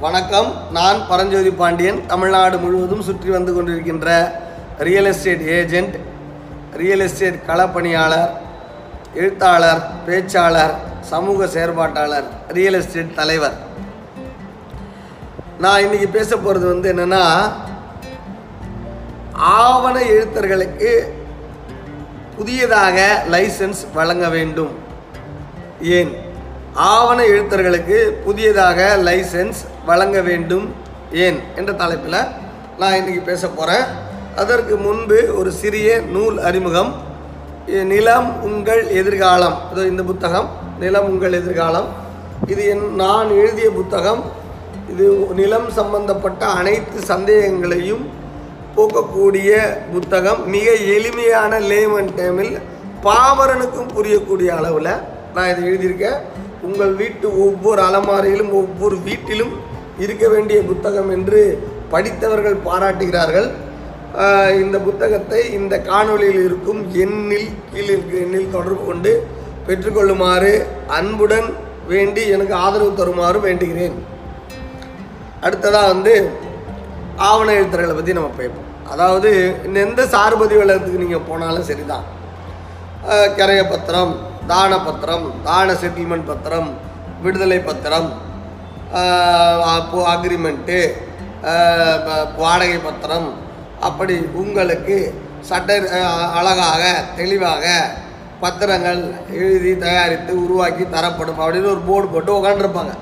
வணக்கம். நான் பரஞ்சோதி பாண்டியன். தமிழ்நாடு முழுவதும் சுற்றி வந்து கொண்டிருக்கின்ற real estate agent real estate களப்பணியாளர் எழுத்தாளர் பேச்சாளர் சமூக செயற்பாட்டாளர் ரியல் எஸ்டேட் தலைவர். நான் இன்னைக்கு பேச போகிறது வந்து என்னென்னா ஆவண எழுத்தர்களுக்கு புதியதாக லைசன்ஸ் வழங்க வேண்டும். ஏன்? ஆவண எழுத்தர்களுக்கு புதியதாக லைசென்ஸ் வழங்க வேண்டும் ஏன் என்ற தலைப்பில் நான் இன்றைக்கி பேச போகிறேன் அதற்கு முன்பு ஒரு சிறிய நூல் அறிமுகம். நிலம் உங்கள் எதிர்காலம். இதோ இந்த புத்தகம் நிலம் உங்கள் எதிர்காலம். இது என் நான் எழுதிய புத்தகம். இது நிலம் சம்பந்தப்பட்ட அனைத்து சந்தேகங்களையும் போக்கக்கூடிய புத்தகம். மிக எளிமையான லேமன் டைமில் பாமரனுக்கும் புரியக்கூடிய அளவில் நான் இதை எழுதியிருக்கேன். உங்கள் வீட்டு ஒவ்வொரு அலமாரியிலும் ஒவ்வொரு வீட்டிலும் இருக்க வேண்டிய புத்தகம் என்று படித்தவர்கள் பாராட்டுகிறார்கள். இந்த புத்தகத்தை இந்த காணொளியில் இருக்கும் எண்ணில் கீழே இருக்க எண்ணில் தொடர்பு கொண்டு பெற்றுக்கொள்ளுமாறு அன்புடன் வேண்டி எனக்கு ஆதரவு தருமாறு வேண்டுகிறேன். அடுத்ததாக வந்து ஆவண எழுத்தர்களை பற்றி நம்ம பேப்போம். அதாவது எந்த சார்பதி வளத்துக்கு நீங்கள் போனாலும் சரிதான். கரைய பத்திரம் தான பத்திரம் தான செட்டில்மெண்ட் பத்திரம் விடுதலை பத்திரம் அக்ரிமெண்ட்டு வாடகை பத்திரம். அப்படி உங்களுக்கு சட்ட அழகாக தெளிவாக பத்திரங்கள் எழுதி தயாரித்து உருவாக்கி தரப்படும். அப்படின்னு ஒரு போர்டு போட்டு உக்காண்டிருப்பாங்க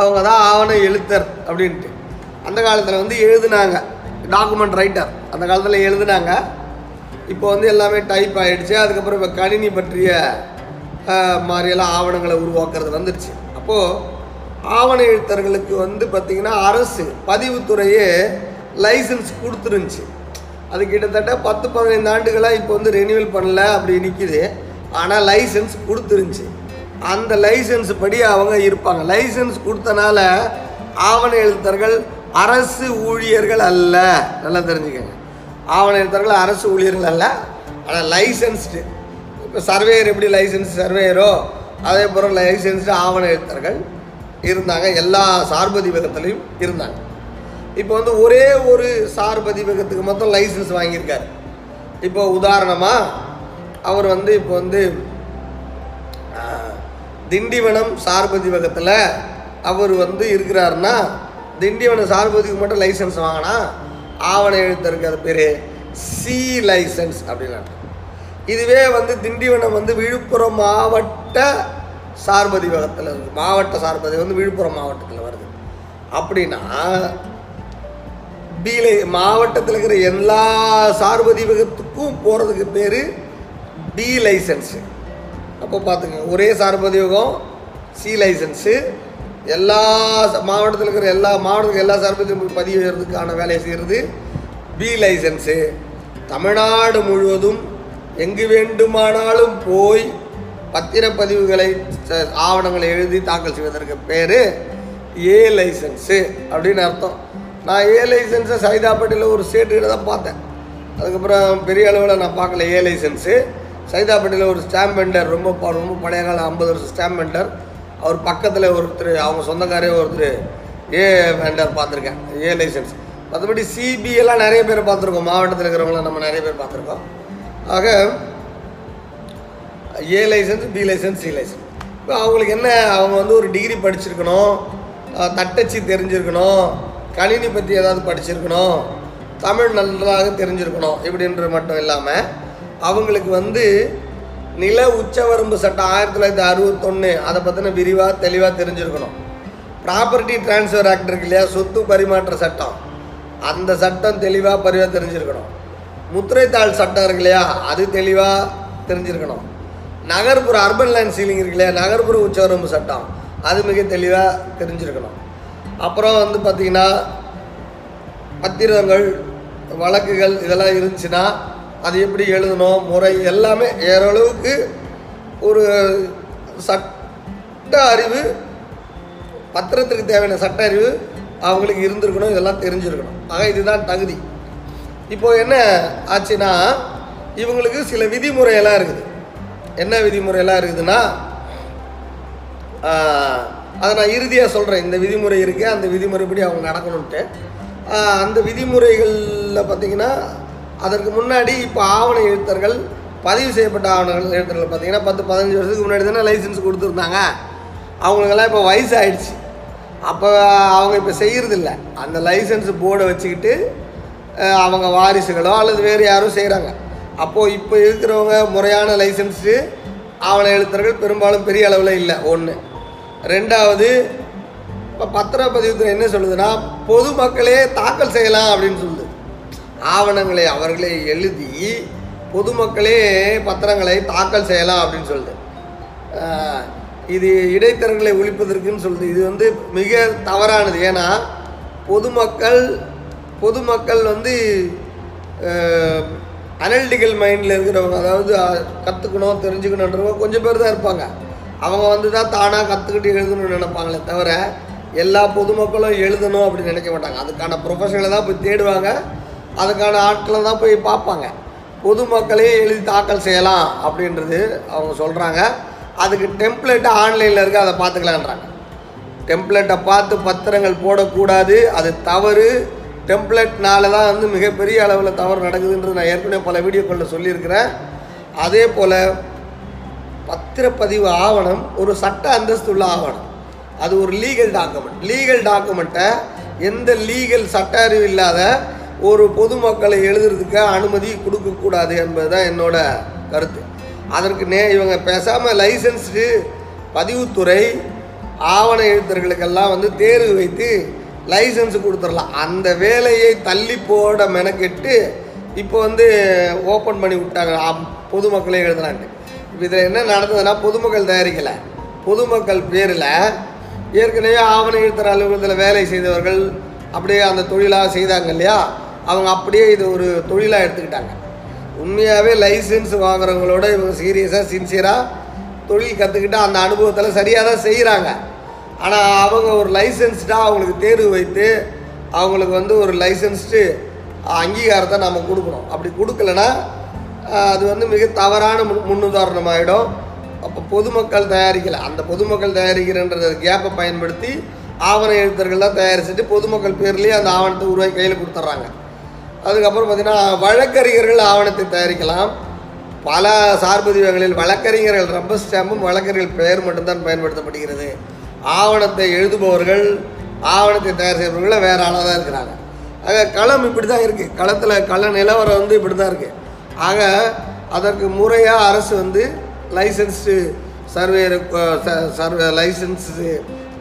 அவங்க தான் ஆவண எழுத்தர் அப்படின்ட்டு. அந்த காலத்தில் வந்து எழுதுனாங்க. டாக்குமெண்ட் ரைட்டர் அந்த காலத்தில் எழுதுனாங்க. இப்போ வந்து எல்லாமே டைப் ஆகிடுச்சு அதுக்கப்புறம் இப்போ கணினி பற்றிய மாதிரியெல்லாம் ஆவணங்களை உருவாக்குறது வந்துடுச்சு. அப்போது ஆவண எழுத்தர்களுக்கு வந்து பார்த்திங்கன்னா அரசு பதிவுத்துறையே லைசன்ஸ் கொடுத்துருந்துச்சு. அது கிட்டத்தட்ட பத்து பதினைந்து ஆண்டுகளாக இப்போ வந்து ரெனியூவல் பண்ணல அப்படி நிற்கிது ஆனால் லைசன்ஸ் கொடுத்துருந்துச்சு. அந்த லைசன்ஸ் படி அவங்க இருப்பாங்க. லைசன்ஸ் கொடுத்தனால ஆவண எழுத்தர்கள் அரசு ஊழியர்கள் அல்ல. நல்லா தெரிஞ்சுக்கங்க. ஆவண எழுத்தர்கள் அரசு ஊழியர்கள் அல்ல. ஆனால் லைசன்ஸ்டு இப்போ சர்வேயர் எப்படி லைசன்ஸ் சர்வேயரோ அதே போல் லைசன்ஸ்டு ஆவண எழுத்தர்கள். இருந்தாங்க. எல்லா சார்பதிவகத்துலேயும் இருந்தாங்க. இப்போ வந்து ஒரே ஒரு சார்பதிவகத்துக்கு மொத்தம் லைசன்ஸ் வாங்கியிருக்காரு. இப்போ உதாரணமாக அவர் வந்து இப்போ வந்து திண்டிவனம் சார்பதிவகத்தில் அவர் வந்து இருக்கிறாருன்னா திண்டிவனம் சார்பதிக்கு மட்டும் லைசன்ஸ் வாங்கினா ஆவண எழுத்தருக்கு அது பேர் சி லைசன்ஸ் அப்படின்னா இதுவே வந்து திண்டிவனம் வந்து விழுப்புரம் மாவட்ட சார்பதிவகத்தில் இருக்குது மாவட்ட சார்பதி வந்து விழுப்புரம் மாவட்டத்தில் வருது. அப்படின்னா பீலை மாவட்டத்தில் இருக்கிற எல்லா சார்பதிவகத்துக்கும் போகிறதுக்கு பேர் பி லைசன்ஸு அப்போ பார்த்துங்க ஒரே சார்பதிவகம் சி லைசன்ஸு எல்லா மாவட்டத்தில் இருக்கிற எல்லா மாவட்டத்துக்கு எல்லா சார்பதியும் பதிவு செய்கிறதுக்கான வேலையை செய்கிறது பி லைசன்ஸு தமிழ்நாடு முழுவதும் எங்கு வேண்டுமானாலும் போய் பத்திரப்பதிவுகளை ச- ஆவணங்களை எழுதி தாக்கல் செய்வதற்கு பேர் ஏ லைசன்ஸு அப்படின்னு அர்த்தம். நான் ஏ லைசன்ஸை சைதாப்பேட்டையில் ஒரு ஸ்டேட்டுக்கிட்ட தான் பார்த்தேன். அதுக்கப்புறம் பெரிய அளவில் நான் பார்க்கல ஏ லைசன்ஸு சைதாப்பேட்டையில் ஒரு ஸ்டாம்ப் வெண்டர் ரொம்ப ரொம்ப பழைய காலம் ஐம்பது வருஷம் ஸ்டாம்ப் வெண்டர் அவர் பக்கத்தில் ஒருத்தர் அவங்க சொந்தக்காரே ஒருத்தர் ஏ வெண்டர் பார்த்துருக்கேன். ஏ லைசன்ஸ் மற்றபடி சிபிஎல்லாம் நிறைய பேர் பார்த்துருக்கோம். மாவட்டத்தில் இருக்கிறவங்கள நம்ம நிறைய பேர் பார்த்துருக்கோம். ஆக A license B license C license இப்போ அவங்களுக்கு என்ன அவங்க வந்து ஒரு டிகிரி படிச்சிருக்கணும் தட்டச்சு தெரிஞ்சிருக்கணும் கணினி பற்றி ஏதாவது படிச்சிருக்கணும் தமிழ் நன்றாக தெரிஞ்சிருக்கணும் இப்படின்றது மட்டும் இல்லாமல் அவங்களுக்கு வந்து நில உச்சவரம்பு சட்டம் ஆயிரத்தி தொள்ளாயிரத்தி அறுபத்தொன்று அதை பற்றின விரிவாக தெளிவாக தெரிஞ்சிருக்கணும். ப்ராப்பர்ட்டி ட்ரான்ஸ்ஃபர் ஆக்ட் இருக்கு இல்லையா சொத்து பரிமாற்ற சட்டம். அந்த சட்டம் தெளிவாக பரிவாக தெரிஞ்சிருக்கணும். முத்திரைத்தாள் சட்டம் இருக்கு இல்லையா அது தெளிவாக தெரிஞ்சிருக்கணும். நகர்ப்புற அர்பன் லேண்ட் சீலிங் இருக்கு இல்லையா நகர்ப்புற உச்சவரம்பு சட்டம். அது மிக தெளிவாக தெரிஞ்சிருக்கணும். அப்புறம் வந்து பார்த்திங்கன்னா பத்திரங்கள் வழக்குகள் இதெல்லாம் இருந்துச்சுன்னா அது எப்படி எழுதணும் முறை எல்லாமே ஏறளவுக்கு ஒரு சட்ட அறிவு பத்திரத்துக்கு தேவையான சட்ட அறிவு அவங்களுக்கு இருந்திருக்கணும் இதெல்லாம் தெரிஞ்சிருக்கணும். ஆக இதுதான் தகுதி. இப்போது என்ன ஆச்சுன்னா இவங்களுக்கு சில விதிமுறையெல்லாம் இருக்குது. என்ன விதிமுறையெல்லாம் இருக்குதுன்னா அதை நான் இறுதியாக சொல்கிறேன் இந்த விதிமுறை இருக்குது அந்த விதிமுறைப்படி அவங்க நடக்கணுன்ட்டு அந்த விதிமுறைகளில் பார்த்தீங்கன்னா அதற்கு முன்னாடி இப்போ ஆவண எழுத்தர்கள் பதிவு செய்யப்பட்ட ஆவண எழுத்தர்கள் பார்த்தீங்கன்னா பத்து பதினஞ்சு வருஷத்துக்கு முன்னாடி தானே லைசன்ஸ் கொடுத்துருந்தாங்க. அவங்களுக்கெல்லாம் இப்போ வயசு ஆயிடுச்சு அப்போ அவங்க இப்போ செய்கிறதில்ல அந்த லைசன்ஸ் போர்டை வச்சுக்கிட்டு அவங்க வாரிசுகளோ அல்லது வேறு யாரும் செய்கிறாங்க அப்போது இப்போ இருக்கிறவங்க முறையான லைசன்ஸு ஆவண எழுத்தர்கள் பெரும்பாலும் பெரிய அளவில் இல்லை. ஒன்று ரெண்டாவது இப்போ பத்திரப்பதிவுத்துறை என்ன சொல்லுதுன்னா பொதுமக்களே தாக்கல் செய்யலாம் அப்படின்னு சொல்லுது. ஆவணங்களை அவர்களே எழுதி பொதுமக்களே பத்திரங்களை தாக்கல் செய்யலாம் அப்படின்னு சொல்லுது. இது இடைத்தரங்களை ஒழிப்பதற்குன்னு சொல்லுது. இது வந்து மிக தவறானது. ஏன்னா பொதுமக்கள் பொதுமக்கள் வந்து அனலிட்டிக்கல் மைண்டில் இருக்கிறவங்க அதாவது கற்றுக்கணும் தெரிஞ்சுக்கணுன்றவங்க கொஞ்சம் பேர் தான் இருப்பாங்க. அவங்க வந்து தான் தானாக கற்றுக்கிட்டு எழுதணும்னு நினைப்பாங்களே தவிர எல்லா பொதுமக்களும் எழுதணும் அப்படின்னு நினைக்க மாட்டாங்க. அதுக்கான ப்ரொஃபஷனலை தான் போய் தேடுவாங்க. அதுக்கான ஆட்களை தான் போய் பார்ப்பாங்க. பொதுமக்களே எழுதி தாக்கல் செய்யலாம் அப்படின்றது அவங்க சொல்கிறாங்க அதுக்கு டெம்ப்ளேட்டு ஆன்லைனில் இருக்குது அதை பார்த்துக்கலான்றாங்க. டெம்ப்ளேட்டை பார்த்து பத்திரங்கள் போடக்கூடாது. அது தவறு. டெம்ப்ளெட்னால தான் வந்து மிகப்பெரிய அளவில் தவறு நடக்குதுன்றது நான் ஏற்கனவே பல வீடியோக்களில் சொல்லியிருக்கிறேன். அதே போல் பத்திரப்பதிவு ஆவணம் ஒரு சட்ட அந்தஸ்துள்ள ஆவணம். அது ஒரு லீகல் டாக்குமெண்ட் லீகல் டாக்குமெண்ட்டை எந்த லீகல் சட்ட அறிவு இல்லாத ஒரு பொதுமக்களை எழுதுறதுக்கு அனுமதி கொடுக்கக்கூடாது என்பது தான் என்னோட கருத்து. அதற்கு நே இவங்க பேசாமல் லைசன்ஸ்டு பதிவுத்துறை ஆவண எழுத்தர்களுக்கெல்லாம் வந்து தேர்வு வைத்து லைசன்ஸ் கொடுத்துடலாம். அந்த வேலையை தள்ளி போட மெனக்கெட்டு இப்போ வந்து ஓப்பன் பண்ணி விட்டாங்க. பொதுமக்களே எழுதலான்ட்டு இப்போ இதில் என்ன நடந்ததுன்னா பொதுமக்கள் தயாரிக்கலை. பொதுமக்கள் பேரில் ஏற்கனவே ஆவண எழுத்தர் அலுவலகத்தில் வேலை செய்தவர்கள் அப்படியே அந்த தொழிலாக செய்தாங்க இல்லையா? அவங்க அப்படியே இது ஒரு தொழிலாக எடுத்துக்கிட்டாங்க. உண்மையாகவே லைசன்ஸ் வாங்குறவங்களோட இவங்க சீரியஸாக சின்சியராக தொழில் கற்றுக்கிட்டு அந்த அனுபவத்தில் சரியாக தான் செய்கிறாங்க ஆனால் அவங்க ஒரு லைசன்ஸ்டாக அவங்களுக்கு தேர்வு வைத்து அவங்களுக்கு வந்து ஒரு லைசன்ஸ்டு அங்கீகாரத்தை நம்ம கொடுக்கணும். அப்படி கொடுக்கலனா அது வந்து மிக தவறான முன் முன்னுதாரணமாகிடும் அப்போ பொதுமக்கள் தயாரிக்கலை. அந்த பொதுமக்கள் தயாரிக்கிறன்ற கேப்பை பயன்படுத்தி ஆவண எழுத்தர்கள்லாம் தயாரிச்சுட்டு பொதுமக்கள் பேர்லேயே அந்த ஆவணத்தை உருவாக்கி கையில் கொடுத்துட்றாங்க. அதுக்கப்புறம் பார்த்திங்கன்னா வழக்கறிஞர்கள் ஆவணத்தை தயாரிக்கலாம். பல சார்பதிவங்களில் வழக்கறிஞர்கள் ரப்பர் ஸ்டாம்பும் வழக்கறிஞர்கள் பெயர் மட்டும்தான் பயன்படுத்தப்படுகிறது. ஆவணத்தை எழுதுபவர்கள் ஆவணத்தை தயார் செய்பவர்கள் வேற ஆளாக தான் இருக்கிறாங்க. ஆக களம் இப்படி தான் இருக்குது களத்தில் கள நிலவரம் வந்து இப்படி தான் இருக்குது ஆக அதற்கு முறையாக அரசு வந்து license surveyor survey license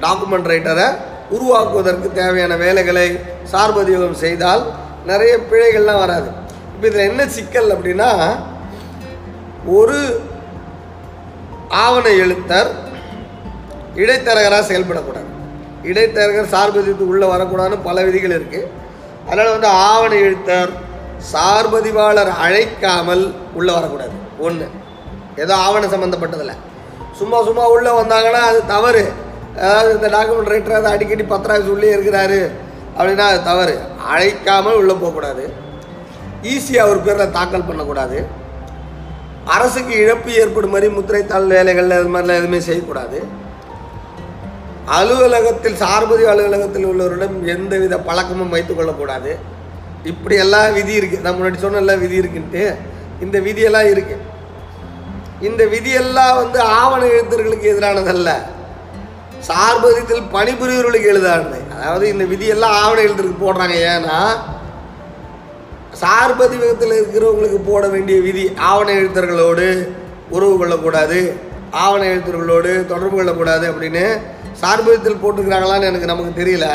document ரைட்டரை உருவாக்குவதற்கு தேவையான வேலைகளை சார்பதிவகம் செய்தால் நிறைய பிழைகள்லாம் வராது. இப்போ இதில் என்ன சிக்கல் அப்படின்னா ஒரு ஆவண எழுத்தர் இடைத்தரகராக செயல்படக்கூடாது. இடைத்தரகர் சார்பதிவுக்கு உள்ளே வரக்கூடாதுன்னு பல விதிகள் இருக்குது அதனால் வந்து ஆவண எழுத்தர் சார்பதிவாளர் அழைக்காமல் உள்ளே வரக்கூடாது. ஒன்று ஏதோ ஆவணம் சம்மந்தப்பட்டதில்ல சும்மா சும்மா உள்ளே வந்தாங்கன்னா அது தவறு. அதாவது இந்த டாக்குமெண்ட் ரைட்டர் அதை அடிக்கடி பத்திராக சொல்லி இருக்கிறாரு அப்படின்னா அது தவறு. அழைக்காமல் உள்ளே போகக்கூடாது. ஈஸியாக ஒரு பேரில் தாக்கல் பண்ணக்கூடாது. அரசுக்கு இழப்பு ஏற்படும் மாதிரி முத்திரைத்தாள் வேலைகள் அது மாதிரிலாம் எதுவுமே செய்யக்கூடாது. அலுவலகத்தில் சார்பதி அலுவலகத்தில் உள்ளவரிடம் எந்தவித பழக்கமும் வைத்துக்கொள்ளக்கூடாது. இப்படி எல்லாம் விதி இருக்குது நான் முன்னாடி சொன்னல விதி இருக்குன்ட்டு இந்த விதியெல்லாம் இருக்குது இந்த விதியெல்லாம் வந்து ஆவண எழுத்தர்களுக்கு எதிரானதல்ல. சார்பதித்தில் பணிபுரியவர்களுக்கு எழுதானது அதாவது இந்த விதியெல்லாம் ஆவண எழுத்தருக்கு போடுறாங்க. ஏன்னா சார்பதிவகத்தில் இருக்கிறவங்களுக்கு போட வேண்டிய விதி ஆவண எழுத்தர்களோடு உறவு கொள்ளக்கூடாது. ஆவண எழுத்தர்களோடு தொடர்பு கொள்ளக்கூடாது அப்படின்னு சார்பதத்தில் போட்டிருக்கிறாங்களான்னு எனக்கு நமக்கு தெரியல.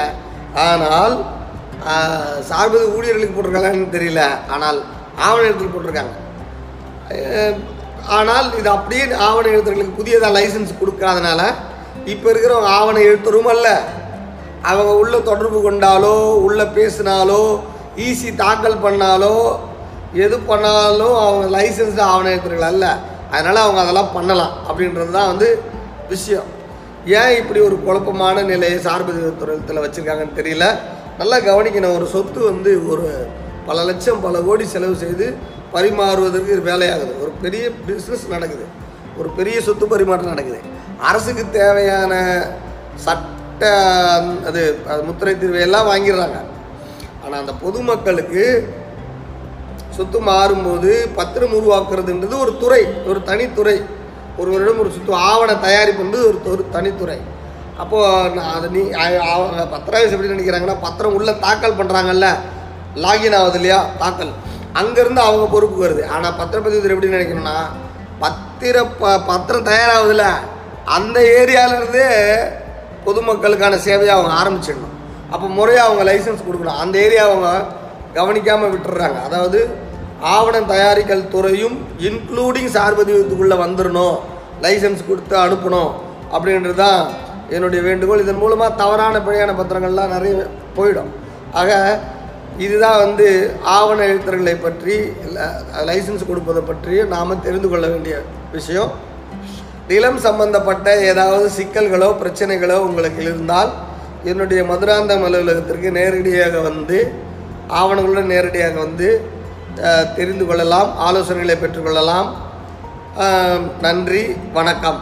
ஆனால் சார்பது ஊழியர்களுக்கு போட்டிருக்காங்களான்னு தெரியல. ஆனால் ஆவண எழுத்தில் போட்டிருக்காங்க. ஆனால் இது அப்படியே ஆவண எழுத்தர்களுக்கு புதியதாக லைசன்ஸ் கொடுக்காதனால இப்போ இருக்கிறவங்க ஆவண எழுத்தரும் அல்ல. அவங்க உள்ள தொடர்பு கொண்டாலோ உள்ள பேசினாலோ ஈஸி தாக்கல் பண்ணாலோ எது பண்ணாலும் அவங்க லைசன்ஸ்டு ஆவண எழுத்தர்கள் அல்ல. அதனால் அவங்க அதெல்லாம் பண்ணலாம் அப்படின்றது தான் வந்து விஷயம். ஏன் இப்படி ஒரு குழப்பமான நிலையை சார்பதிவுத்துறையத்தில் வச்சுருக்காங்கன்னு தெரியல. நல்லா கவனிக்கணும் ஒரு சொத்து வந்து ஒரு பல லட்சம் பல கோடி செலவு செய்து பரிமாறுவதற்கு இது வேலையாகுது. ஒரு பெரிய பிஸ்னஸ் நடக்குது. ஒரு பெரிய சொத்து பரிமாற்றம் நடக்குது. அரசுக்கு தேவையான சட்ட அது அது முத்திரை தீர்வை எல்லாம் வாங்கிடுறாங்க. ஆனால் அந்த பொதுமக்களுக்கு சொத்து மாறும்போது பத்திரம் உருவாக்குறதுன்றது ஒரு துறை ஒரு தனித்துறை. ஒருவரிடம் ஒரு சொத்து ஆவண தயாரிப்புன்றது ஒரு ஒரு தனித்துறை. அப்போது நான் அதை நீ அ- எப்படி நினைக்கிறாங்கன்னா பத்திரம் உள்ளே தாக்கல் பண்ணுறாங்கல்ல லாகின் ஆகுது இல்லையா தாக்கல். அங்கேருந்து அவங்க பொறுப்பு வருது. ஆனால் பத்திரப்பதிவுத்துறை எப்படி நினைக்கணும்னா பத்திர ப பத்திரம் தயாராகுதுல்ல அந்த ஏரியாவிலேருந்தே பொதுமக்களுக்கான சேவையை அவங்க ஆரம்பிச்சிடணும். அப்போ முறையாக அவங்க லைசன்ஸ் கொடுக்கணும். அந்த ஏரியா அவங்க கவனிக்காமல் விட்டுறாங்க. அதாவது ஆவணம் தயாரிக்கல் துறையும் இன்க்ளூடிங் சார்பதிவத்துக்குள்ளே வந்துடணும் லைசன்ஸ் கொடுத்து அனுப்பணும். அப்படின்றது தான் என்னுடைய வேண்டுகோள். இதன் மூலமாக தவறான பிழையான பத்திரங்கள்லாம் நிறைய போயிடும். ஆக இதுதான் வந்து ஆவண எழுத்தர்களை பற்றி லைசன்ஸ் கொடுப்பதை பற்றி நாம் தெரிந்து கொள்ள வேண்டிய விஷயம். நிலம் சம்பந்தப்பட்ட ஏதாவது சிக்கல்களோ பிரச்சனைகளோ உங்களுக்கு இருந்தால் என்னுடைய மதுராந்தம் அலுவலகத்திற்கு நேரடியாக வந்து ஆவணங்களுடன் நேரடியாக வந்து தெரிந்து கொள்ளலாம் ஆலோசனைகளை பெற்றுக்கொள்ளலாம் நன்றி வணக்கம்.